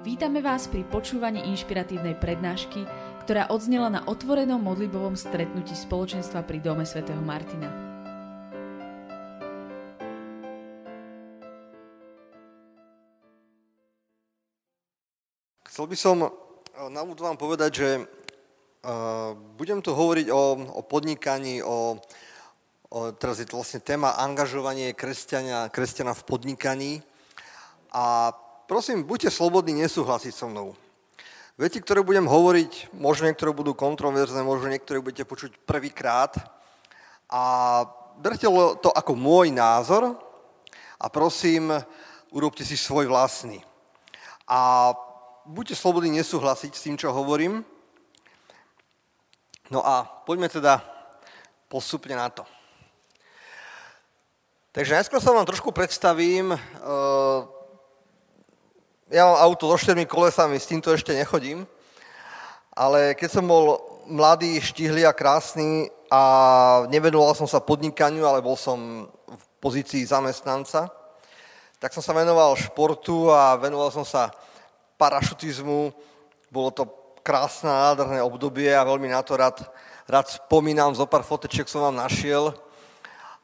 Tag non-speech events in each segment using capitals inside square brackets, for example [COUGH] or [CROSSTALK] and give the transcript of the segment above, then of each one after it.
Vítame vás pri počúvaní inšpiratívnej prednášky, ktorá odznela na otvorenom modlibovom stretnutí spoločenstva pri Dome svätého Martina. Chcel by som eh, na úvod vám povedať, že uh, budem tu hovoriť o, o podnikaní, o, o, teraz je to vlastne téma angažovanie kresťania, kresťana v podnikaní. A prosím, buďte slobodní nesúhlasiť so mnou. Veci, ktoré budem hovoriť, možno niektoré budú kontroverzné, možno niektoré budete počuť prvýkrát. A berte to ako môj názor a prosím, urobte si svoj vlastný. A buďte slobodní nesúhlasiť s tým, čo hovorím. No a poďme teda postupne na to. Takže najskôr sa vám trošku predstavím. Uh, ja mám auto so štyrmi kolesami, s týmto ešte nechodím, ale keď som bol mladý, štihlý a krásny a nevenoval som sa podnikaniu, ale bol som v pozícii zamestnanca, tak som sa venoval športu a venoval som sa parašutizmu. Bolo to krásne, nádherné obdobie a veľmi na to rád, rád spomínam. Zo pár foteček som vám našiel.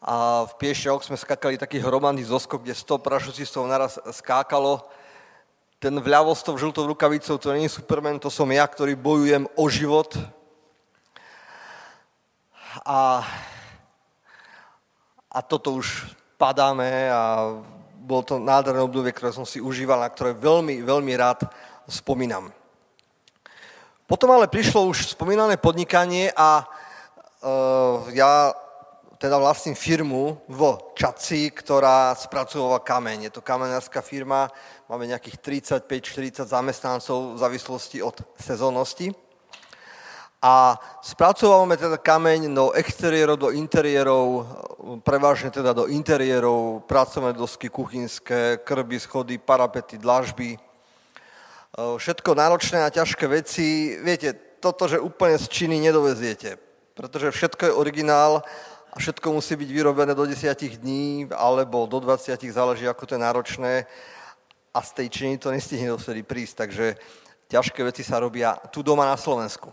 A v Piešťoch sme skakali taký hromadný zoskok, kde 100 parašutistov naraz skákalo ten vľavo s tou žltou rukavicou, to je Superman, to som ja, ktorý bojujem o život. A, a toto už padáme a bolo to nádherné obdobie, ktoré som si užíval, na ktoré veľmi, veľmi rád spomínam. Potom ale prišlo už spomínané podnikanie a uh, ja teda vlastním firmu v Čaci, ktorá spracovala kameň. Je to kamenárska firma, máme nejakých 35-40 zamestnancov v závislosti od sezónnosti. A spracovávame teda kameň do exteriérov, do interiérov, prevažne teda do interiérov, pracovné dosky kuchynské, krby, schody, parapety, dlažby. Všetko náročné a ťažké veci. Viete, toto, že úplne z Číny nedoveziete, pretože všetko je originál všetko musí byť vyrobené do 10 dní alebo do 20, záleží ako to je náročné a z tej činy to nestihne dovtedy prísť, takže ťažké veci sa robia tu doma na Slovensku.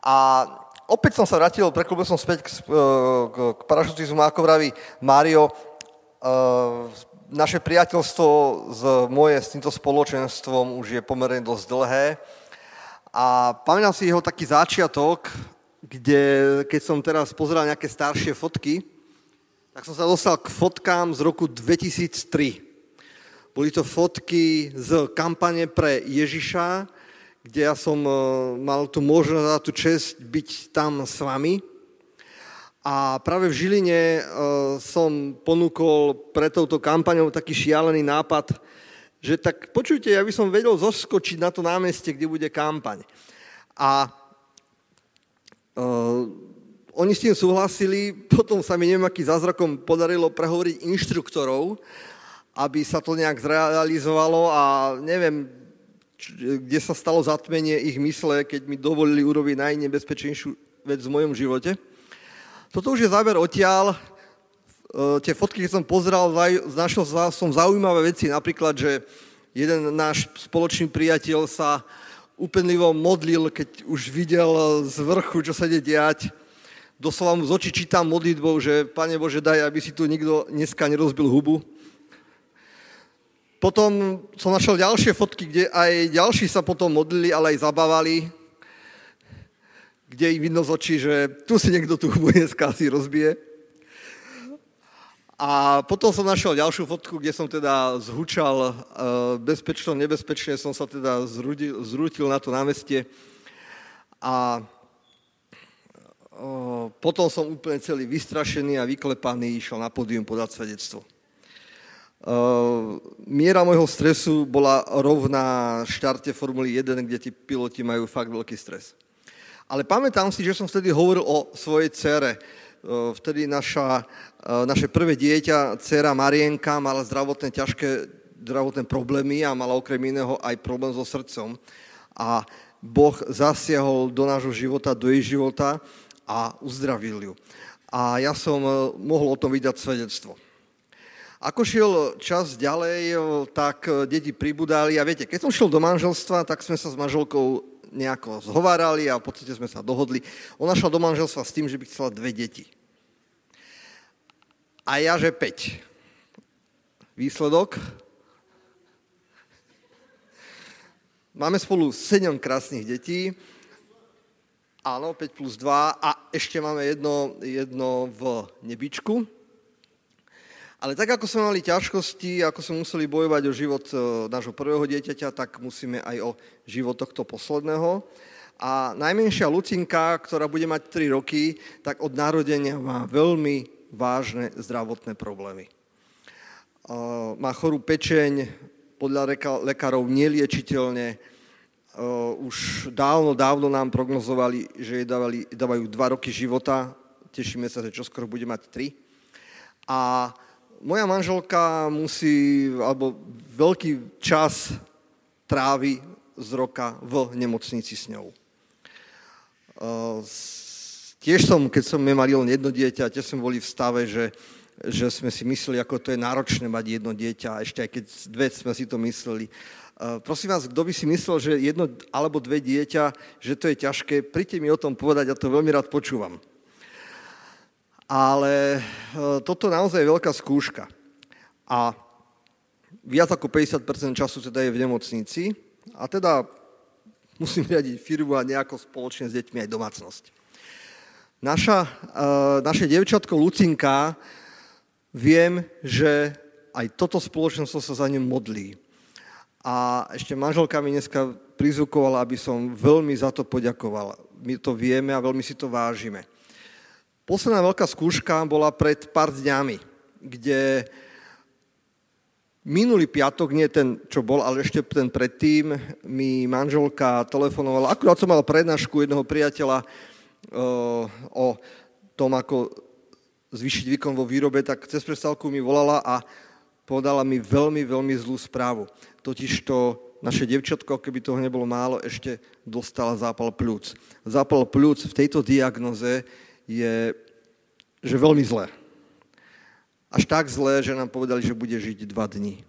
A opäť som sa vrátil, preklúbil som späť k, k, k parašutizmu, ako vraví Mário, e, naše priateľstvo z moje s týmto spoločenstvom už je pomerne dosť dlhé a pamätám si jeho taký začiatok, kde keď som teraz pozeral nejaké staršie fotky, tak som sa dostal k fotkám z roku 2003. Boli to fotky z kampane pre Ježiša, kde ja som e, mal tu možnosť a tú čest byť tam s vami. A práve v Žiline e, som ponúkol pre touto kampaňou taký šialený nápad, že tak počujte, ja by som vedel zoskočiť na to námestie, kde bude kampaň. A oni s tým súhlasili, potom sa mi neviem, aký zázrakom podarilo prehovoriť inštruktorov, aby sa to nejak zrealizovalo a neviem, kde sa stalo zatmenie ich mysle, keď mi dovolili urobiť najnebezpečnejšiu vec v mojom živote. Toto už je záver odtiaľ. Uh, tie fotky, keď som pozeral, našiel som zaujímavé veci, napríklad, že jeden náš spoločný priateľ sa úpenlivo modlil, keď už videl z vrchu, čo sa ide diať. Doslova mu z očí čítam modlitbou, že Pane Bože, daj, aby si tu nikto dneska nerozbil hubu. Potom som našiel ďalšie fotky, kde aj ďalší sa potom modlili, ale aj zabávali, kde ich vidno z očí, že tu si niekto tú hubu dneska asi rozbije. A potom som našiel ďalšiu fotku, kde som teda zhučal e, bezpečno, nebezpečne, som sa teda zrudil, zrútil na to námestie. A potom som úplne celý vystrašený a vyklepaný išiel na pódium podať svedectvo. E, miera môjho stresu bola rovná štarte Formuly 1, kde tí piloti majú fakt veľký stres. Ale pamätám si, že som vtedy hovoril o svojej cere, vtedy naša, naše prvé dieťa, dcera Marienka, mala zdravotné ťažké zdravotné problémy a mala okrem iného aj problém so srdcom. A Boh zasiahol do nášho života, do jej života a uzdravil ju. A ja som mohol o tom vydať svedectvo. Ako šiel čas ďalej, tak deti pribudali a viete, keď som šiel do manželstva, tak sme sa s manželkou nejako zhovárali a v podstate sme sa dohodli. Ona šla do manželstva s tým, že by chcela dve deti. A ja, že 5. Výsledok? Máme spolu 7 krásnych detí. Áno, 5 plus 2 a ešte máme jedno, jedno v nebičku, ale tak, ako sme mali ťažkosti, ako sme museli bojovať o život e, nášho prvého dieťaťa, tak musíme aj o život tohto posledného. A najmenšia Lucinka, ktorá bude mať 3 roky, tak od narodenia má veľmi vážne zdravotné problémy. E, má chorú pečeň, podľa lekárov neliečiteľne. E, už dávno, dávno nám prognozovali, že jej dávali, dávajú 2 roky života. Tešíme sa, že čoskoro bude mať 3. A moja manželka musí, alebo veľký čas trávi z roka v nemocnici s ňou. Tiež som, keď som len jedno dieťa, tiež sme boli v stave, že, že sme si mysleli, ako to je náročné mať jedno dieťa, ešte aj keď dve sme si to mysleli. Prosím vás, kto by si myslel, že jedno alebo dve dieťa, že to je ťažké, príďte mi o tom povedať, ja to veľmi rád počúvam. Ale e, toto naozaj je veľká skúška. A viac ako 50% času teda je v nemocnici a teda musím riadiť firmu a nejako spoločne s deťmi aj domácnosť. Naša, e, naše devčatko Lucinka, viem, že aj toto spoločenstvo sa za ňu modlí. A ešte manželka mi dneska prizvukovala, aby som veľmi za to poďakoval. My to vieme a veľmi si to vážime. Posledná veľká skúška bola pred pár dňami, kde minulý piatok, nie ten, čo bol, ale ešte ten predtým, mi manželka telefonovala. Akurát som mal prednášku jedného priateľa uh, o tom, ako zvýšiť výkon vo výrobe, tak cez prestávku mi volala a povedala mi veľmi, veľmi zlú správu. Totiž to naše devčatko, keby toho nebolo málo, ešte dostala zápal plúc. Zápal plúc v tejto diagnoze je že veľmi zlé. Až tak zlé, že nám povedali, že bude žiť dva dní.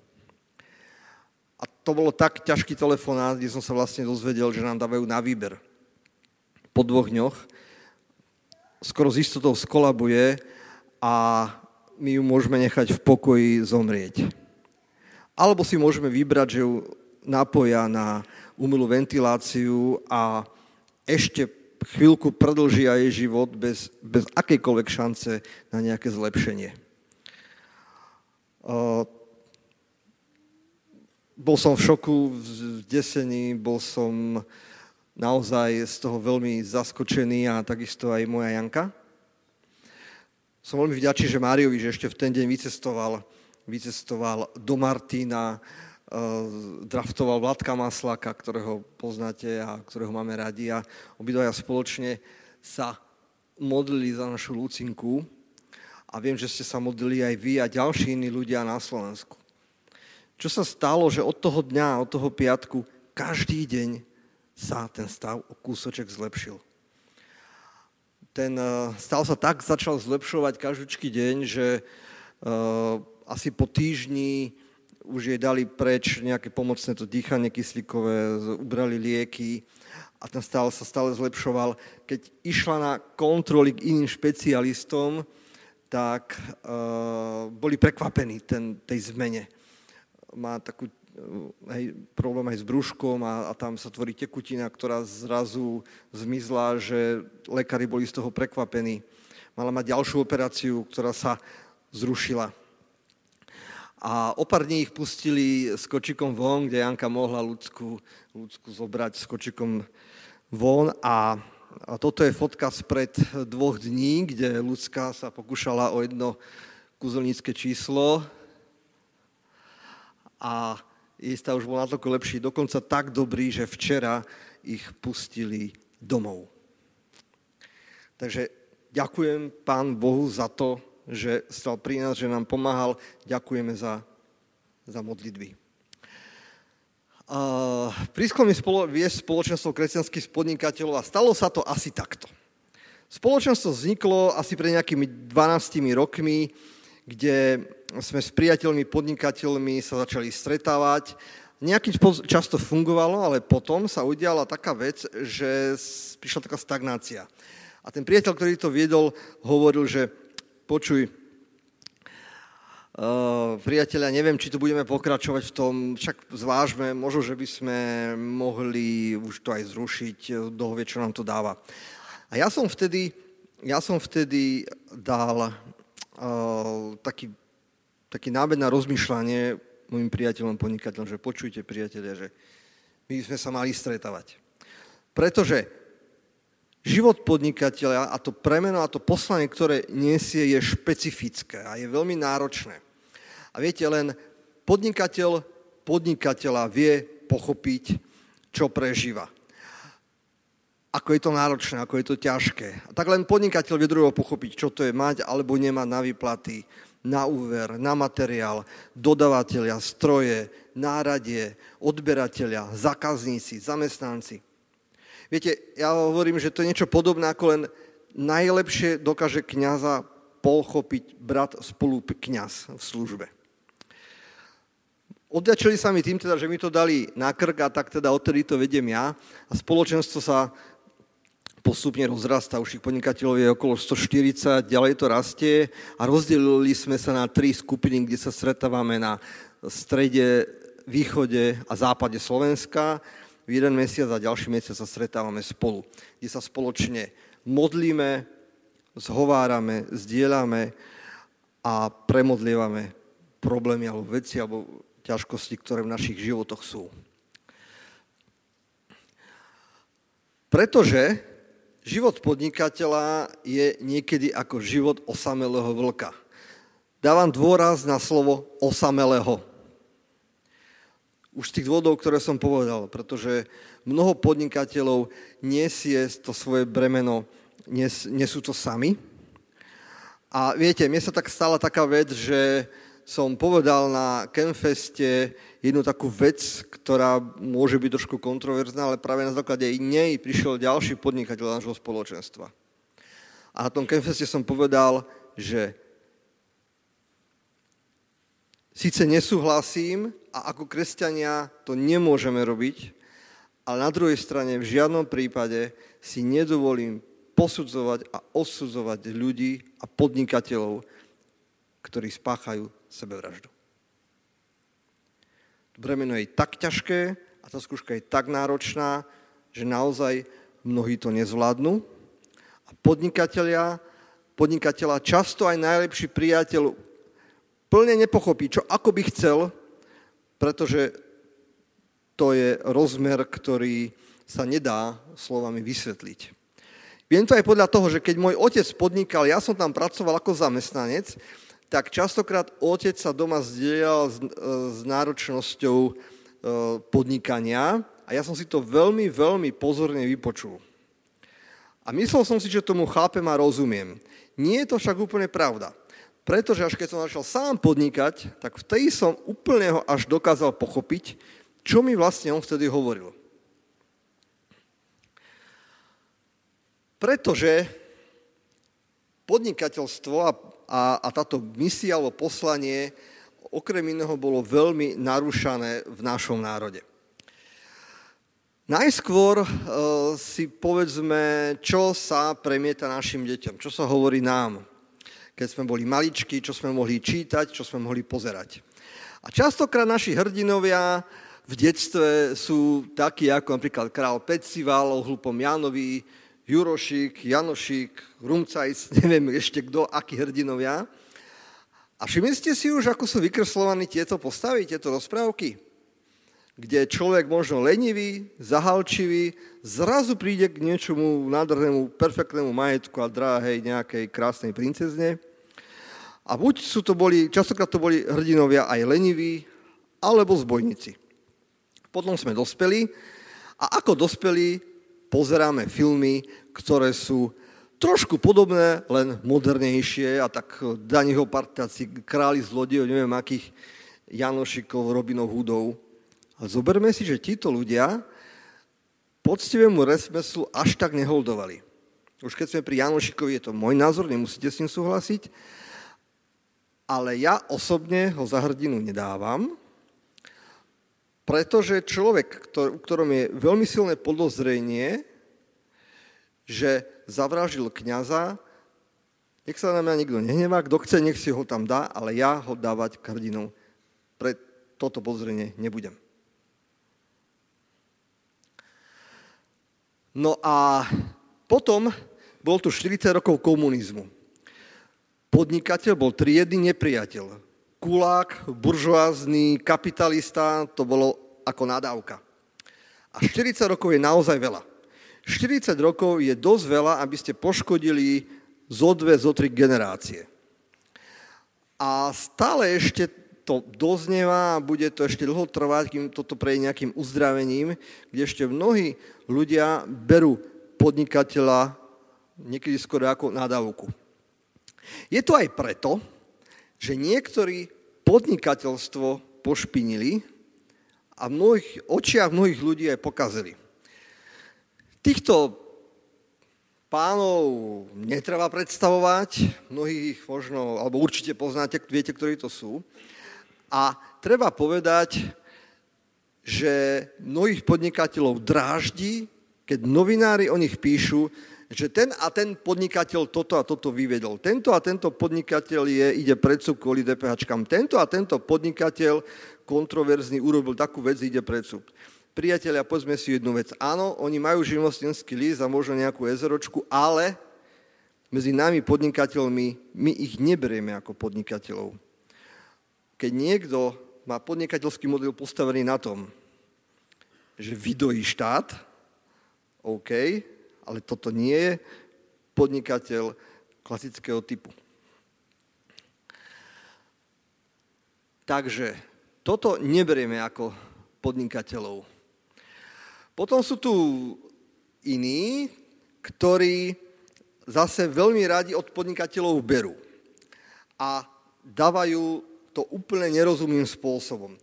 A to bolo tak ťažký telefonát, kde som sa vlastne dozvedel, že nám dávajú na výber. Po dvoch dňoch skoro z istotou skolabuje a my ju môžeme nechať v pokoji zomrieť. Alebo si môžeme vybrať, že ju napoja na umelú ventiláciu a ešte chvíľku predlžia jej život bez, bez akejkoľvek šance na nejaké zlepšenie. Uh, bol som v šoku, v desení, bol som naozaj z toho veľmi zaskočený a takisto aj moja Janka. Som veľmi vďačný, že Máriovi, že ešte v ten deň vycestoval, vycestoval do Martina, Eh, draftoval Vladka Maslaka, ktorého poznáte a ktorého máme radi a obidvaja spoločne sa modlili za našu Lucinku a viem, že ste sa modlili aj vy a ďalší iní ľudia na Slovensku. Čo sa stalo, že od toho dňa, od toho piatku, každý deň sa ten stav o kúsoček zlepšil. Ten uh, stav sa tak začal zlepšovať každý deň, že uh, asi po týždni už jej dali preč nejaké pomocné to dýchanie kyslíkové, ubrali lieky a ten stále sa stále zlepšoval. Keď išla na kontroly k iným špecialistom, tak uh, boli prekvapení ten, tej zmene. Má takú uh, hej, problém aj s brúškom a, a tam sa tvorí tekutina, ktorá zrazu zmizla, že lekári boli z toho prekvapení. Mala mať ďalšiu operáciu, ktorá sa zrušila. A o pár dní ich pustili s kočikom von, kde Janka mohla ľudskú, ľudskú zobrať s kočikom von a, a toto je fotka spred dvoch dní, kde ľudská sa pokúšala o jedno kúzelnícke číslo a jej už bol natoľko lepší, dokonca tak dobrý, že včera ich pustili domov. Takže ďakujem Pán Bohu za to, že stal pri nás, že nám pomáhal. Ďakujeme za, za modlitby. Uh, Prísklo mi spolo, viesť spoločenstvo kresťanských podnikateľov a stalo sa to asi takto. Spoločenstvo vzniklo asi pred nejakými 12 rokmi, kde sme s priateľmi, podnikateľmi sa začali stretávať. Nejakým často fungovalo, ale potom sa udiala taká vec, že prišla taká stagnácia. A ten priateľ, ktorý to viedol, hovoril, že počuj, Uh, neviem, či tu budeme pokračovať v tom, však zvážme, možno, že by sme mohli už to aj zrušiť, dohovie, čo nám to dáva. A ja som vtedy, ja som vtedy dal uh, taký, taký nábed na rozmýšľanie mojim priateľom, podnikateľom, že počujte, priatelia, že my sme sa mali stretávať. Pretože Život podnikateľa a to premeno a to poslanie, ktoré nesie, je špecifické a je veľmi náročné. A viete, len podnikateľ podnikateľa vie pochopiť, čo prežíva. Ako je to náročné, ako je to ťažké. A tak len podnikateľ vie druhého pochopiť, čo to je mať alebo nemať na výplaty, na úver, na materiál, dodavateľia, stroje, náradie, odberateľia, zákazníci, zamestnanci. Viete, ja hovorím, že to je niečo podobné, ako len najlepšie dokáže kniaza pochopiť brat spolu kniaz v službe. Odďačili sa mi tým teda, že mi to dali na krk a tak teda odtedy to vediem ja a spoločenstvo sa postupne rozrastá, už ich podnikateľov je okolo 140, ďalej to rastie a rozdelili sme sa na tri skupiny, kde sa stretávame na strede, východe a západe Slovenska jeden mesiac a ďalší mesiac sa stretávame spolu, kde sa spoločne modlíme, zhovárame, zdieľame a premodlievame problémy alebo veci alebo ťažkosti, ktoré v našich životoch sú. Pretože život podnikateľa je niekedy ako život osamelého vlka. Dávam dôraz na slovo osamelého už z tých dôvodov, ktoré som povedal, pretože mnoho podnikateľov nesie to svoje bremeno, nes, nesú to sami. A viete, mne sa tak stala taká vec, že som povedal na Kenfeste jednu takú vec, ktorá môže byť trošku kontroverzná, ale práve na základe nej prišiel ďalší podnikateľ nášho spoločenstva. A na tom Kenfeste som povedal, že síce nesúhlasím a ako kresťania to nemôžeme robiť, ale na druhej strane v žiadnom prípade si nedovolím posudzovať a osudzovať ľudí a podnikateľov, ktorí spáchajú sebevraždu. Bremeno je tak ťažké a tá skúška je tak náročná, že naozaj mnohí to nezvládnu. A podnikatelia, podnikateľa, často aj najlepší priateľ plne nepochopí, čo ako by chcel, pretože to je rozmer, ktorý sa nedá slovami vysvetliť. Viem to aj podľa toho, že keď môj otec podnikal, ja som tam pracoval ako zamestnanec, tak častokrát otec sa doma zdieľal s, e, s náročnosťou e, podnikania a ja som si to veľmi, veľmi pozorne vypočul. A myslel som si, že tomu chápem a rozumiem. Nie je to však úplne pravda. Pretože až keď som začal sám podnikať, tak vtedy som úplne ho až dokázal pochopiť, čo mi vlastne on vtedy hovoril. Pretože podnikateľstvo a, a, a táto misia alebo poslanie okrem iného bolo veľmi narúšané v našom národe. Najskôr e, si povedzme, čo sa premieta našim deťom, čo sa hovorí nám keď sme boli maličky, čo sme mohli čítať, čo sme mohli pozerať. A častokrát naši hrdinovia v detstve sú takí ako napríklad král Pecival, o hlupom Janovi, Jurošik, Janošik, Rumcajc, [LAUGHS] neviem ešte kto, akí hrdinovia. A všimli ste si už, ako sú vykreslovaní tieto postavy, tieto rozprávky? Kde človek možno lenivý, zahalčivý, zrazu príde k niečomu nádhernému, perfektnému majetku a dráhej nejakej krásnej princezne. A buď sú to boli, častokrát to boli hrdinovia aj leniví, alebo zbojníci. Potom sme dospeli a ako dospeli pozeráme filmy, ktoré sú trošku podobné, len modernejšie a tak Daniho partáci, králi zlodejov, neviem akých Janošikov, Robinov Hudov. A zoberme si, že títo ľudia poctivému resmeslu až tak neholdovali. Už keď sme pri Janošikovi, je to môj názor, nemusíte s ním súhlasiť, ale ja osobne ho za hrdinu nedávam, pretože človek, u ktorom je veľmi silné podozrenie, že zavražil kniaza, nech sa na mňa nikto nehnevá, kto chce, nech si ho tam dá, ale ja ho dávať k hrdinom. Pre toto podozrenie nebudem. No a potom bol tu 40 rokov komunizmu. Podnikateľ bol triedny nepriateľ. Kulák, buržoázny, kapitalista, to bolo ako nadávka. A 40 rokov je naozaj veľa. 40 rokov je dosť veľa, aby ste poškodili zo dve, zo tri generácie. A stále ešte to doznieva a bude to ešte dlho trvať, kým toto prejde nejakým uzdravením, kde ešte mnohí ľudia berú podnikateľa niekedy skoro ako nadávku. Je to aj preto, že niektorí podnikateľstvo pošpinili a v mnohých očiach mnohých ľudí aj pokazili. Týchto pánov netreba predstavovať, mnohých ich možno, alebo určite poznáte, viete, ktorí to sú. A treba povedať, že mnohých podnikateľov dráždi, keď novinári o nich píšu, že ten a ten podnikateľ toto a toto vyvedol. Tento a tento podnikateľ je, ide predsúb kvôli DPHčkám. Tento a tento podnikateľ kontroverzný urobil takú vec, ide predsúb. Priatelia, povedzme si jednu vec. Áno, oni majú živnostenský list a možno nejakú ezeročku, ale medzi nami podnikateľmi, my ich neberieme ako podnikateľov. Keď niekto má podnikateľský model postavený na tom, že vydojí štát, OK, ale toto nie je podnikateľ klasického typu. Takže toto neberieme ako podnikateľov. Potom sú tu iní, ktorí zase veľmi radi od podnikateľov berú a dávajú to úplne nerozumným spôsobom.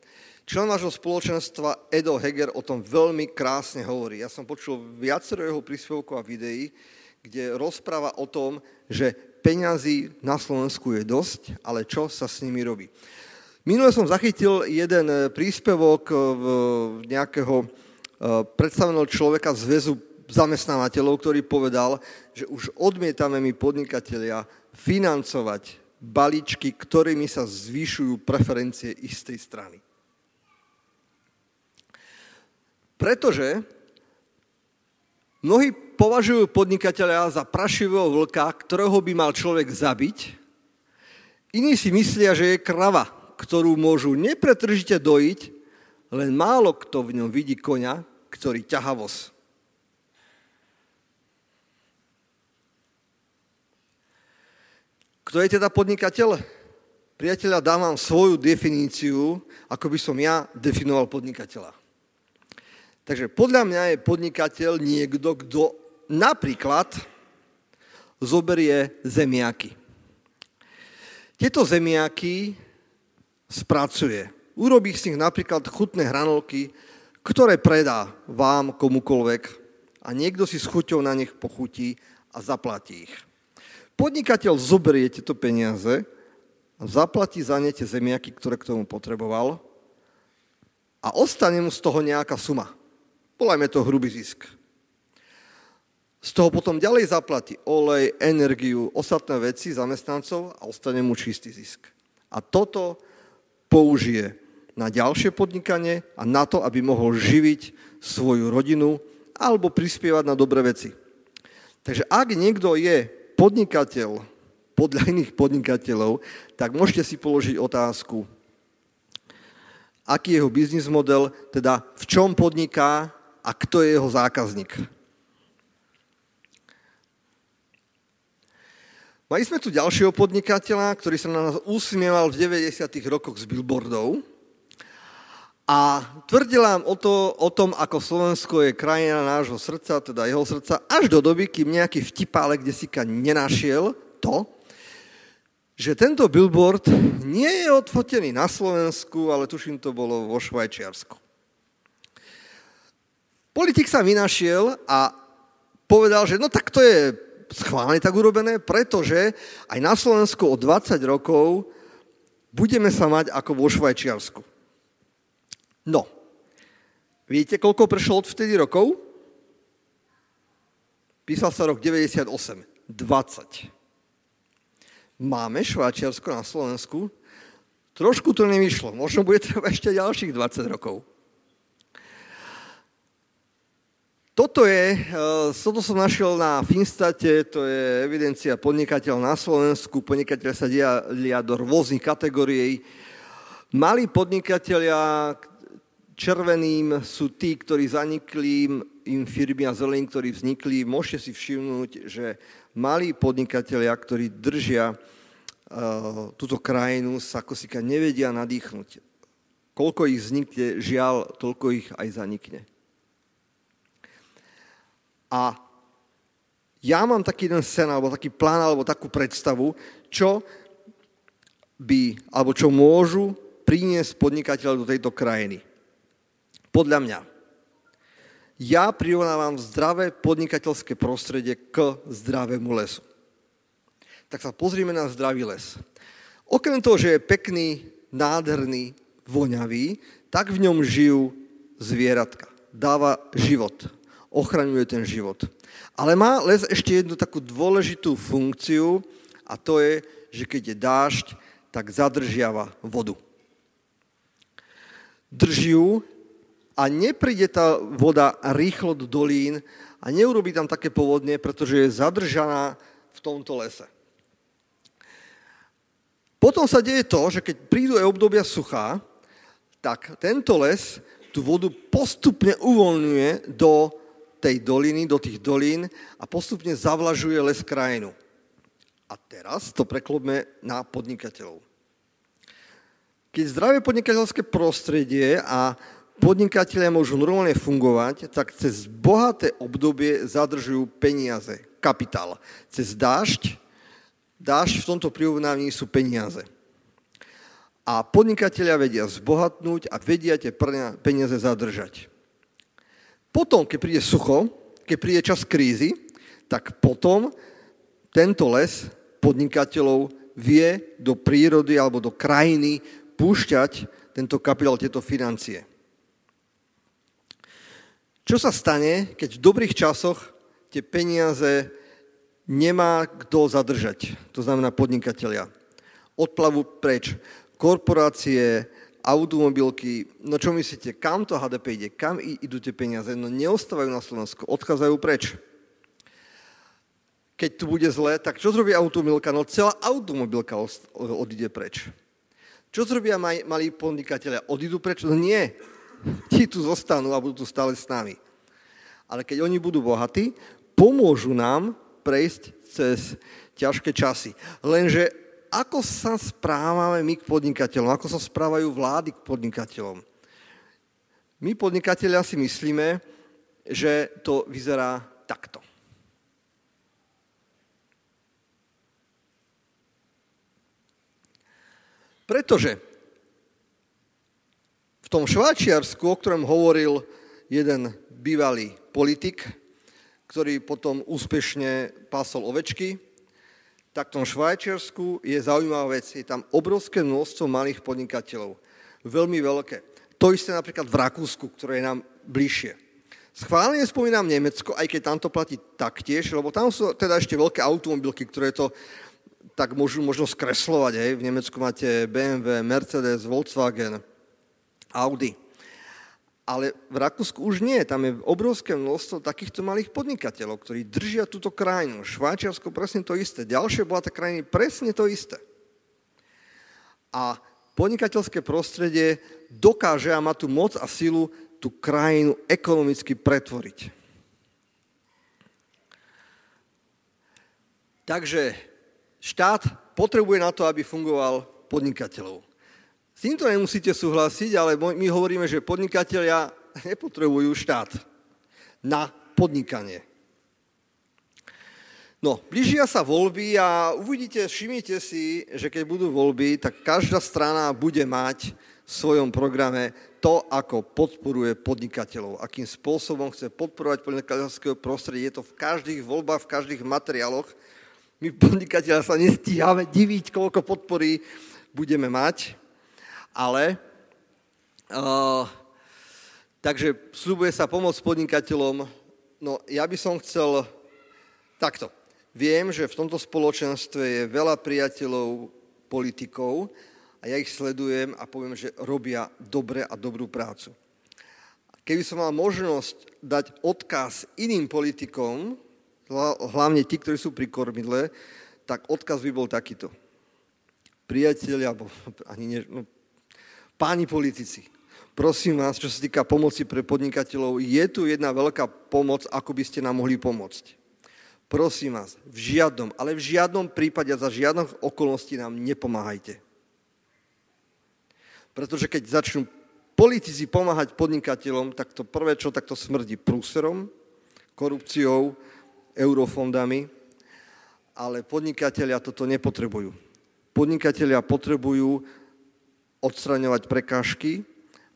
Člen nášho spoločenstva Edo Heger o tom veľmi krásne hovorí. Ja som počul viacero jeho príspevkov a videí, kde rozpráva o tom, že peňazí na Slovensku je dosť, ale čo sa s nimi robí. Minule som zachytil jeden príspevok nejakého e, predstaveného človeka z väzu zamestnávateľov, ktorý povedal, že už odmietame my podnikatelia financovať balíčky, ktorými sa zvyšujú preferencie istej strany. Pretože mnohí považujú podnikateľa za prašivého vlka, ktorého by mal človek zabiť. Iní si myslia, že je krava, ktorú môžu nepretržite dojiť, len málo kto v ňom vidí konia, ktorý ťaha voz. Kto je teda podnikateľ? Priateľa, dám vám svoju definíciu, ako by som ja definoval podnikateľa. Takže podľa mňa je podnikateľ niekto, kto napríklad zoberie zemiaky. Tieto zemiaky spracuje. Urobí z nich napríklad chutné hranolky, ktoré predá vám komukolvek a niekto si s chuťou na nich pochutí a zaplatí ich. Podnikateľ zoberie tieto peniaze zaplatí za ne tie zemiaky, ktoré k tomu potreboval a ostane mu z toho nejaká suma. Volajme to hrubý zisk. Z toho potom ďalej zaplatí olej, energiu, ostatné veci zamestnancov a ostane mu čistý zisk. A toto použije na ďalšie podnikanie a na to, aby mohol živiť svoju rodinu alebo prispievať na dobré veci. Takže ak niekto je podnikateľ podľa iných podnikateľov, tak môžete si položiť otázku, aký je jeho biznis model, teda v čom podniká a kto je jeho zákazník. Mali sme tu ďalšieho podnikateľa, ktorý sa na nás usmieval v 90. rokoch z billboardov a tvrdil nám o, to, o tom, ako Slovensko je krajina nášho srdca, teda jeho srdca, až do doby, kým nejaký vtipálek si nenašiel to, že tento billboard nie je odfotený na Slovensku, ale tuším to bolo vo Švajčiarsku. Politik sa vynašiel a povedal, že no tak to je schválne tak urobené, pretože aj na Slovensku o 20 rokov budeme sa mať ako vo Švajčiarsku. No, viete, koľko prešlo od vtedy rokov? Písal sa rok 98. 20. Máme Švajčiarsko na Slovensku? Trošku to nevyšlo. Možno bude treba ešte ďalších 20 rokov. Toto je, eh, toto som našiel na Finstate, to je evidencia podnikateľov na Slovensku. Podnikateľ sa delia do rôznych kategórií. Malí podnikatelia červeným sú tí, ktorí zanikli, im firmy a zelení, ktorí vznikli. Môžete si všimnúť, že malí podnikatelia, ktorí držia uh, túto krajinu, sa ako nevedia nadýchnuť. Koľko ich vznikne, žiaľ, toľko ich aj zanikne. A ja mám taký jeden sen, alebo taký plán, alebo takú predstavu, čo by, alebo čo môžu priniesť podnikateľ do tejto krajiny. Podľa mňa. Ja prirovnávam zdravé podnikateľské prostredie k zdravému lesu. Tak sa pozrieme na zdravý les. Okrem toho, že je pekný, nádherný, voňavý, tak v ňom žijú zvieratka. Dáva život ochraňuje ten život. Ale má les ešte jednu takú dôležitú funkciu a to je, že keď je dážď, tak zadržiava vodu. Drží ju a nepríde tá voda rýchlo do dolín a neurobi tam také povodne, pretože je zadržaná v tomto lese. Potom sa deje to, že keď prídu aj obdobia suchá, tak tento les tú vodu postupne uvoľňuje do tej doliny, do tých dolín a postupne zavlažuje les krajinu. A teraz to preklopme na podnikateľov. Keď zdravé podnikateľské prostredie a podnikatelia môžu normálne fungovať, tak cez bohaté obdobie zadržujú peniaze, kapitál. Cez dážď, dážď v tomto prirovnávaní sú peniaze. A podnikatelia vedia zbohatnúť a vedia tie peniaze zadržať. Potom, keď príde sucho, keď príde čas krízy, tak potom tento les podnikateľov vie do prírody alebo do krajiny púšťať tento kapitál, tieto financie. Čo sa stane, keď v dobrých časoch tie peniaze nemá kto zadržať, to znamená podnikatelia. Odplavu preč. Korporácie, automobilky, no čo myslíte, kam to HDP ide, kam idú tie peniaze? No neostávajú na Slovensku, odchádzajú preč. Keď tu bude zle, tak čo zrobí automobilka? No celá automobilka odíde preč. Čo zrobia malí podnikatelia? Odídu preč? No nie. [LAUGHS] Ti tu zostanú a budú tu stále s nami. Ale keď oni budú bohatí, pomôžu nám prejsť cez ťažké časy. Lenže ako sa správame my k podnikateľom, ako sa správajú vlády k podnikateľom. My podnikatelia si myslíme, že to vyzerá takto. Pretože v tom Švajčiarsku, o ktorom hovoril jeden bývalý politik, ktorý potom úspešne pásol ovečky, tak v tom Švajčiarsku je zaujímavá vec. Je tam obrovské množstvo malých podnikateľov. Veľmi veľké. To isté napríklad v Rakúsku, ktoré je nám bližšie. Schválne spomínam Nemecko, aj keď tam to platí taktiež, lebo tam sú teda ešte veľké automobilky, ktoré to tak môžu možno skreslovať. Hej. V Nemecku máte BMW, Mercedes, Volkswagen, Audi ale v Rakúsku už nie. Tam je obrovské množstvo takýchto malých podnikateľov, ktorí držia túto krajinu. Švajčiarsko presne to isté. Ďalšie bohaté krajiny presne to isté. A podnikateľské prostredie dokáže a má tu moc a silu tú krajinu ekonomicky pretvoriť. Takže štát potrebuje na to, aby fungoval podnikateľov. S týmto nemusíte súhlasiť, ale my hovoríme, že podnikatelia nepotrebujú štát na podnikanie. No, blížia sa voľby a uvidíte, všimnite si, že keď budú voľby, tak každá strana bude mať v svojom programe to, ako podporuje podnikateľov, akým spôsobom chce podporovať podnikateľského prostredie. Je to v každých voľbách, v každých materiáloch. My podnikateľa sa nestíhame diviť, koľko podporí budeme mať, ale uh, takže slúbuje sa pomoc podnikateľom. No ja by som chcel takto. Viem, že v tomto spoločenstve je veľa priateľov politikov a ja ich sledujem a poviem, že robia dobre a dobrú prácu. Keby som mal možnosť dať odkaz iným politikom, hlavne tí, ktorí sú pri kormidle, tak odkaz by bol takýto. Priatelia, alebo [LAUGHS] ani nie, no, páni politici, prosím vás, čo sa týka pomoci pre podnikateľov, je tu jedna veľká pomoc, ako by ste nám mohli pomôcť. Prosím vás, v žiadnom, ale v žiadnom prípade za žiadnych okolností nám nepomáhajte. Pretože keď začnú politici pomáhať podnikateľom, tak to prvé, čo takto smrdí prúserom, korupciou, eurofondami, ale podnikatelia toto nepotrebujú. Podnikatelia potrebujú odstraňovať prekážky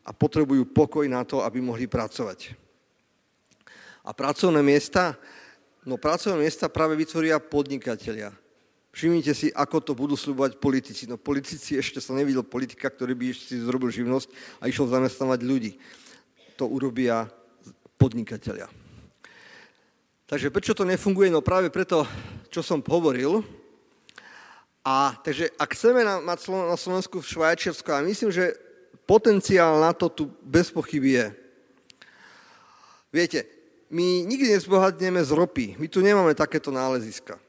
a potrebujú pokoj na to, aby mohli pracovať. A pracovné miesta, no pracovné miesta práve vytvoria podnikatelia. Všimnite si, ako to budú slúbovať politici. No politici ešte som nevidel politika, ktorý by si zrobil živnosť a išiel zamestnávať ľudí. To urobia podnikatelia. Takže prečo to nefunguje? No práve preto, čo som hovoril. A takže ak chceme mať na Slovensku v Švajčiarsku, a myslím, že potenciál na to tu bez pochyby je. Viete, my nikdy nezbohatneme z ropy. My tu nemáme takéto náleziska.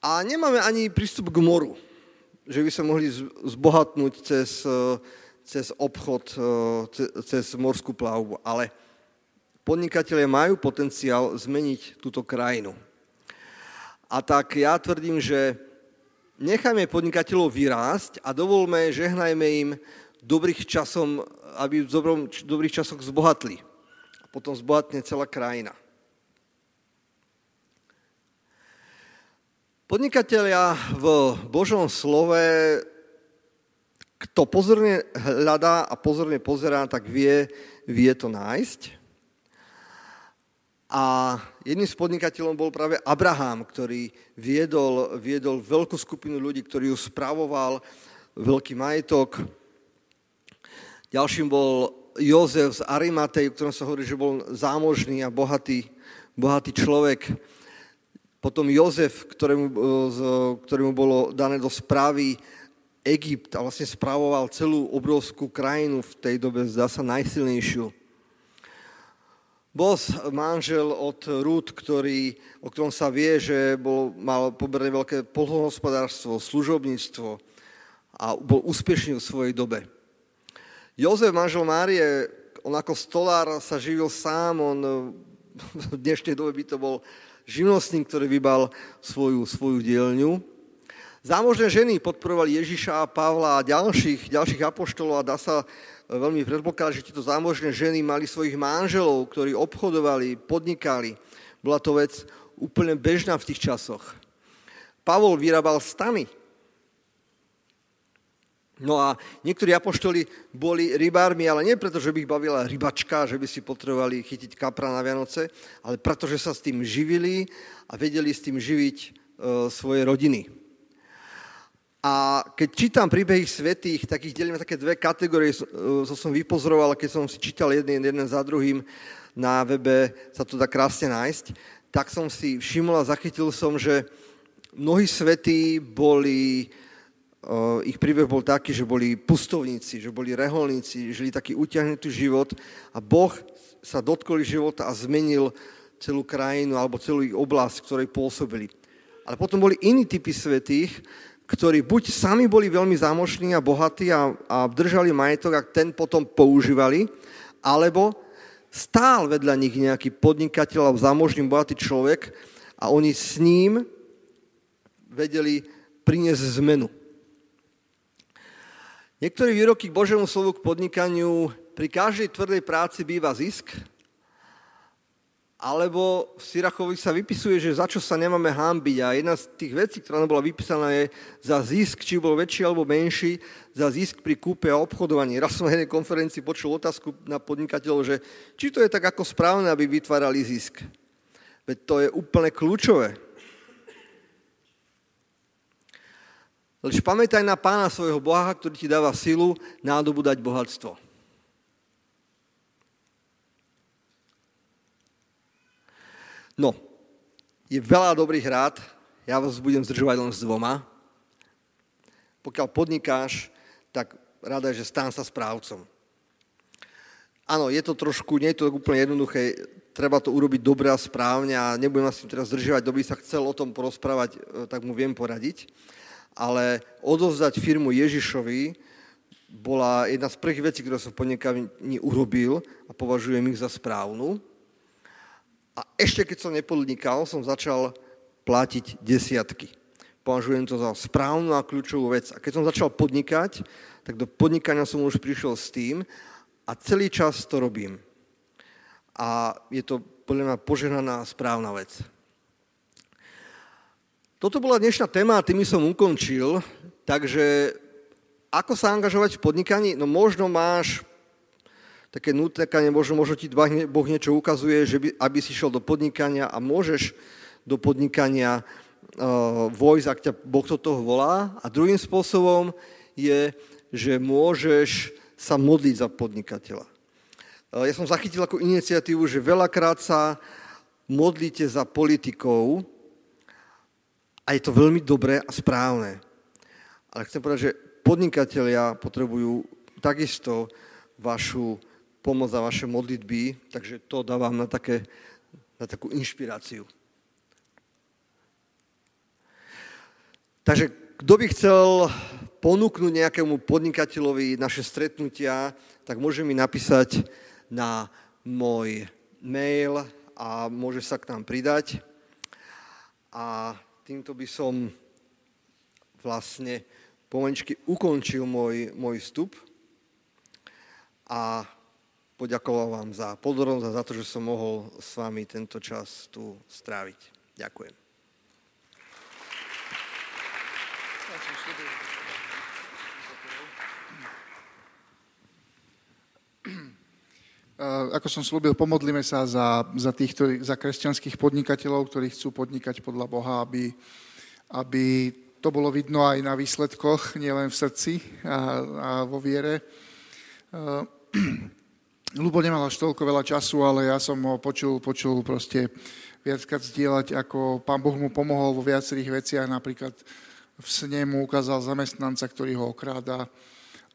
A nemáme ani prístup k moru, že by sa mohli zbohatnúť cez, e, cez obchod, e, cez morskú plavbu. Ale podnikatelia majú potenciál zmeniť túto krajinu. A tak ja tvrdím, že nechajme podnikateľov vyrásť a dovolme, žehnajme im dobrých časom, aby v dobrých časoch zbohatli. A potom zbohatne celá krajina. Podnikatelia v Božom slove, kto pozorne hľadá a pozorne pozerá, tak vie, vie to nájsť. A jedným z podnikateľov bol práve Abraham, ktorý viedol, viedol veľkú skupinu ľudí, ktorý ju spravoval, veľký majetok. Ďalším bol Jozef z Arimatej, o ktorom sa hovorí, že bol zámožný a bohatý, bohatý človek potom Jozef, ktorému, e, ktorému bolo dané do správy Egypt a vlastne správoval celú obrovskú krajinu v tej dobe, zdá sa, najsilnejšiu. Bol manžel od Rúd, ktorý, o ktorom sa vie, že bol, mal poberne veľké polhohospodárstvo, služobníctvo a bol úspešný v svojej dobe. Jozef, manžel Márie, on ako stolár sa živil sám, on [LAUGHS] v dnešnej dobe by to bol živnostník, ktorý vybal svoju, svoju dielňu. Zámožné ženy podporovali Ježiša Pavla a ďalších, ďalších apoštolov a dá sa veľmi predpokladať, že tieto zámožné ženy mali svojich manželov, ktorí obchodovali, podnikali. Bola to vec úplne bežná v tých časoch. Pavol vyrábal stany, No a niektorí apoštoli boli rybármi, ale nie preto, že by ich bavila rybačka, že by si potrebovali chytiť kapra na Vianoce, ale preto, že sa s tým živili a vedeli s tým živiť e, svoje rodiny. A keď čítam príbehy svetých, tak ich delím na také dve kategórie, to e, som vypozoroval, keď som si čítal jeden, jeden za druhým na webe, sa to dá krásne nájsť, tak som si všimol a zachytil som, že mnohí svetí boli ich príbeh bol taký, že boli pustovníci, že boli reholníci, žili taký utiahnutý život a Boh sa dotkol života a zmenil celú krajinu alebo celú ich oblasť, v ktorej pôsobili. Ale potom boli iní typy svetých, ktorí buď sami boli veľmi zámoční a bohatí a, a držali majetok a ten potom používali, alebo stál vedľa nich nejaký podnikateľ alebo zámožný bohatý človek a oni s ním vedeli priniesť zmenu. Niektorí výroky k Božiemu slovu k podnikaniu pri každej tvrdej práci býva zisk, alebo v Syrachovi sa vypisuje, že za čo sa nemáme hámbiť. A jedna z tých vecí, ktorá nám bola vypísaná, je za zisk, či bol väčší alebo menší, za zisk pri kúpe a obchodovaní. Raz som na jednej konferencii počul otázku na podnikateľov, že či to je tak ako správne, aby vytvárali zisk. Veď to je úplne kľúčové. Lež pamätaj na pána svojho Boha, ktorý ti dáva silu nádobu dať bohatstvo. No, je veľa dobrých rád, ja vás budem zdržovať len s dvoma. Pokiaľ podnikáš, tak rada je, že stán sa správcom. Áno, je to trošku, nie je to úplne jednoduché, treba to urobiť dobre a správne a nebudem vás tým teraz zdržiavať, kto by sa chcel o tom porozprávať, e, tak mu viem poradiť ale odovzdať firmu Ježišovi bola jedna z prvých vecí, ktoré som v podnikaní urobil a považujem ich za správnu. A ešte keď som nepodnikal, som začal platiť desiatky. Považujem to za správnu a kľúčovú vec. A keď som začal podnikať, tak do podnikania som už prišiel s tým a celý čas to robím. A je to podľa mňa požehnaná správna vec. Toto bola dnešná téma a tým som ukončil. Takže ako sa angažovať v podnikaní? No možno máš také nutekanie, možno, možno ti Boh niečo ukazuje, že by, aby si šiel do podnikania a môžeš do podnikania uh, vojsť, ak ťa Boh do toho volá. A druhým spôsobom je, že môžeš sa modliť za podnikateľa. Uh, ja som zachytil ako iniciatívu, že veľakrát sa modlíte za politikov, a je to veľmi dobré a správne. Ale chcem povedať, že podnikatelia potrebujú takisto vašu pomoc a vaše modlitby, takže to dávam na, také, na takú inšpiráciu. Takže kto by chcel ponúknuť nejakému podnikateľovi naše stretnutia, tak môže mi napísať na môj mail a môže sa k nám pridať. A týmto by som vlastne pomaličky ukončil môj, môj vstup a poďakoval vám za pozornosť a za to, že som mohol s vami tento čas tu stráviť. Ďakujem. Ako som slúbil, pomodlíme sa za, za, týchto, za kresťanských podnikateľov, ktorí chcú podnikať podľa Boha, aby, aby to bolo vidno aj na výsledkoch, nielen v srdci a, a vo viere. Lubo nemal až toľko veľa času, ale ja som ho počul, počul proste viackrát zdieľať, ako pán Boh mu pomohol vo viacerých veciach, napríklad v sne mu ukázal zamestnanca, ktorý ho okráda,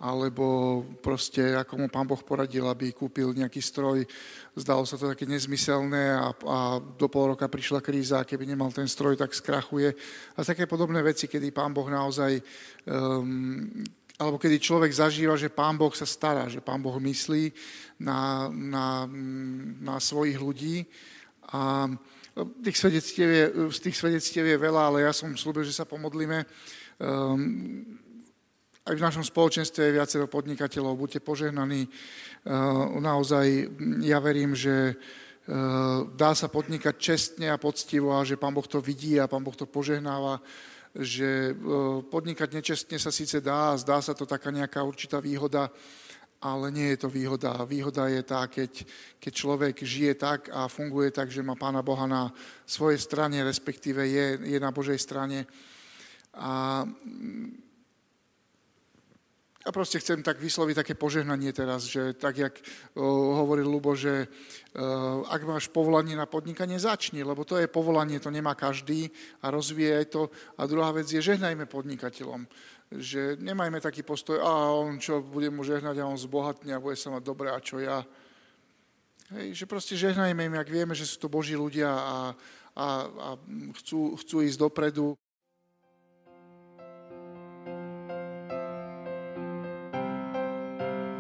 alebo proste ako mu pán Boh poradil, aby kúpil nejaký stroj. Zdalo sa to také nezmyselné a, a do pol roka prišla kríza a keby nemal ten stroj, tak skrachuje. A také podobné veci, kedy pán Boh naozaj, um, alebo kedy človek zažíva, že pán Boh sa stará, že pán Boh myslí na, na, na svojich ľudí. A tých svedectiev je, z tých svedectiev je veľa, ale ja som slúbil, že sa pomodlíme. Um, aj v našom spoločenstve je viacero podnikateľov, buďte požehnaní. E, naozaj ja verím, že e, dá sa podnikať čestne a poctivo a že Pán Boh to vidí a Pán Boh to požehnáva, že e, podnikať nečestne sa síce dá, zdá sa to taká nejaká určitá výhoda, ale nie je to výhoda. Výhoda je tá, keď, keď človek žije tak a funguje tak, že má Pána Boha na svojej strane, respektíve je, je na Božej strane. A a proste chcem tak vysloviť také požehnanie teraz, že tak, jak hovoril Lubo, že ak máš povolanie na podnikanie, začni, lebo to je povolanie, to nemá každý a rozvíjaj to. A druhá vec je, žehnajme podnikateľom. Že nemajme taký postoj, a on čo, bude mu žehnať a on zbohatne a bude sa mať dobre a čo ja. Hej, že proste žehnajme im, ak vieme, že sú to Boží ľudia a, a, a chcú, chcú ísť dopredu.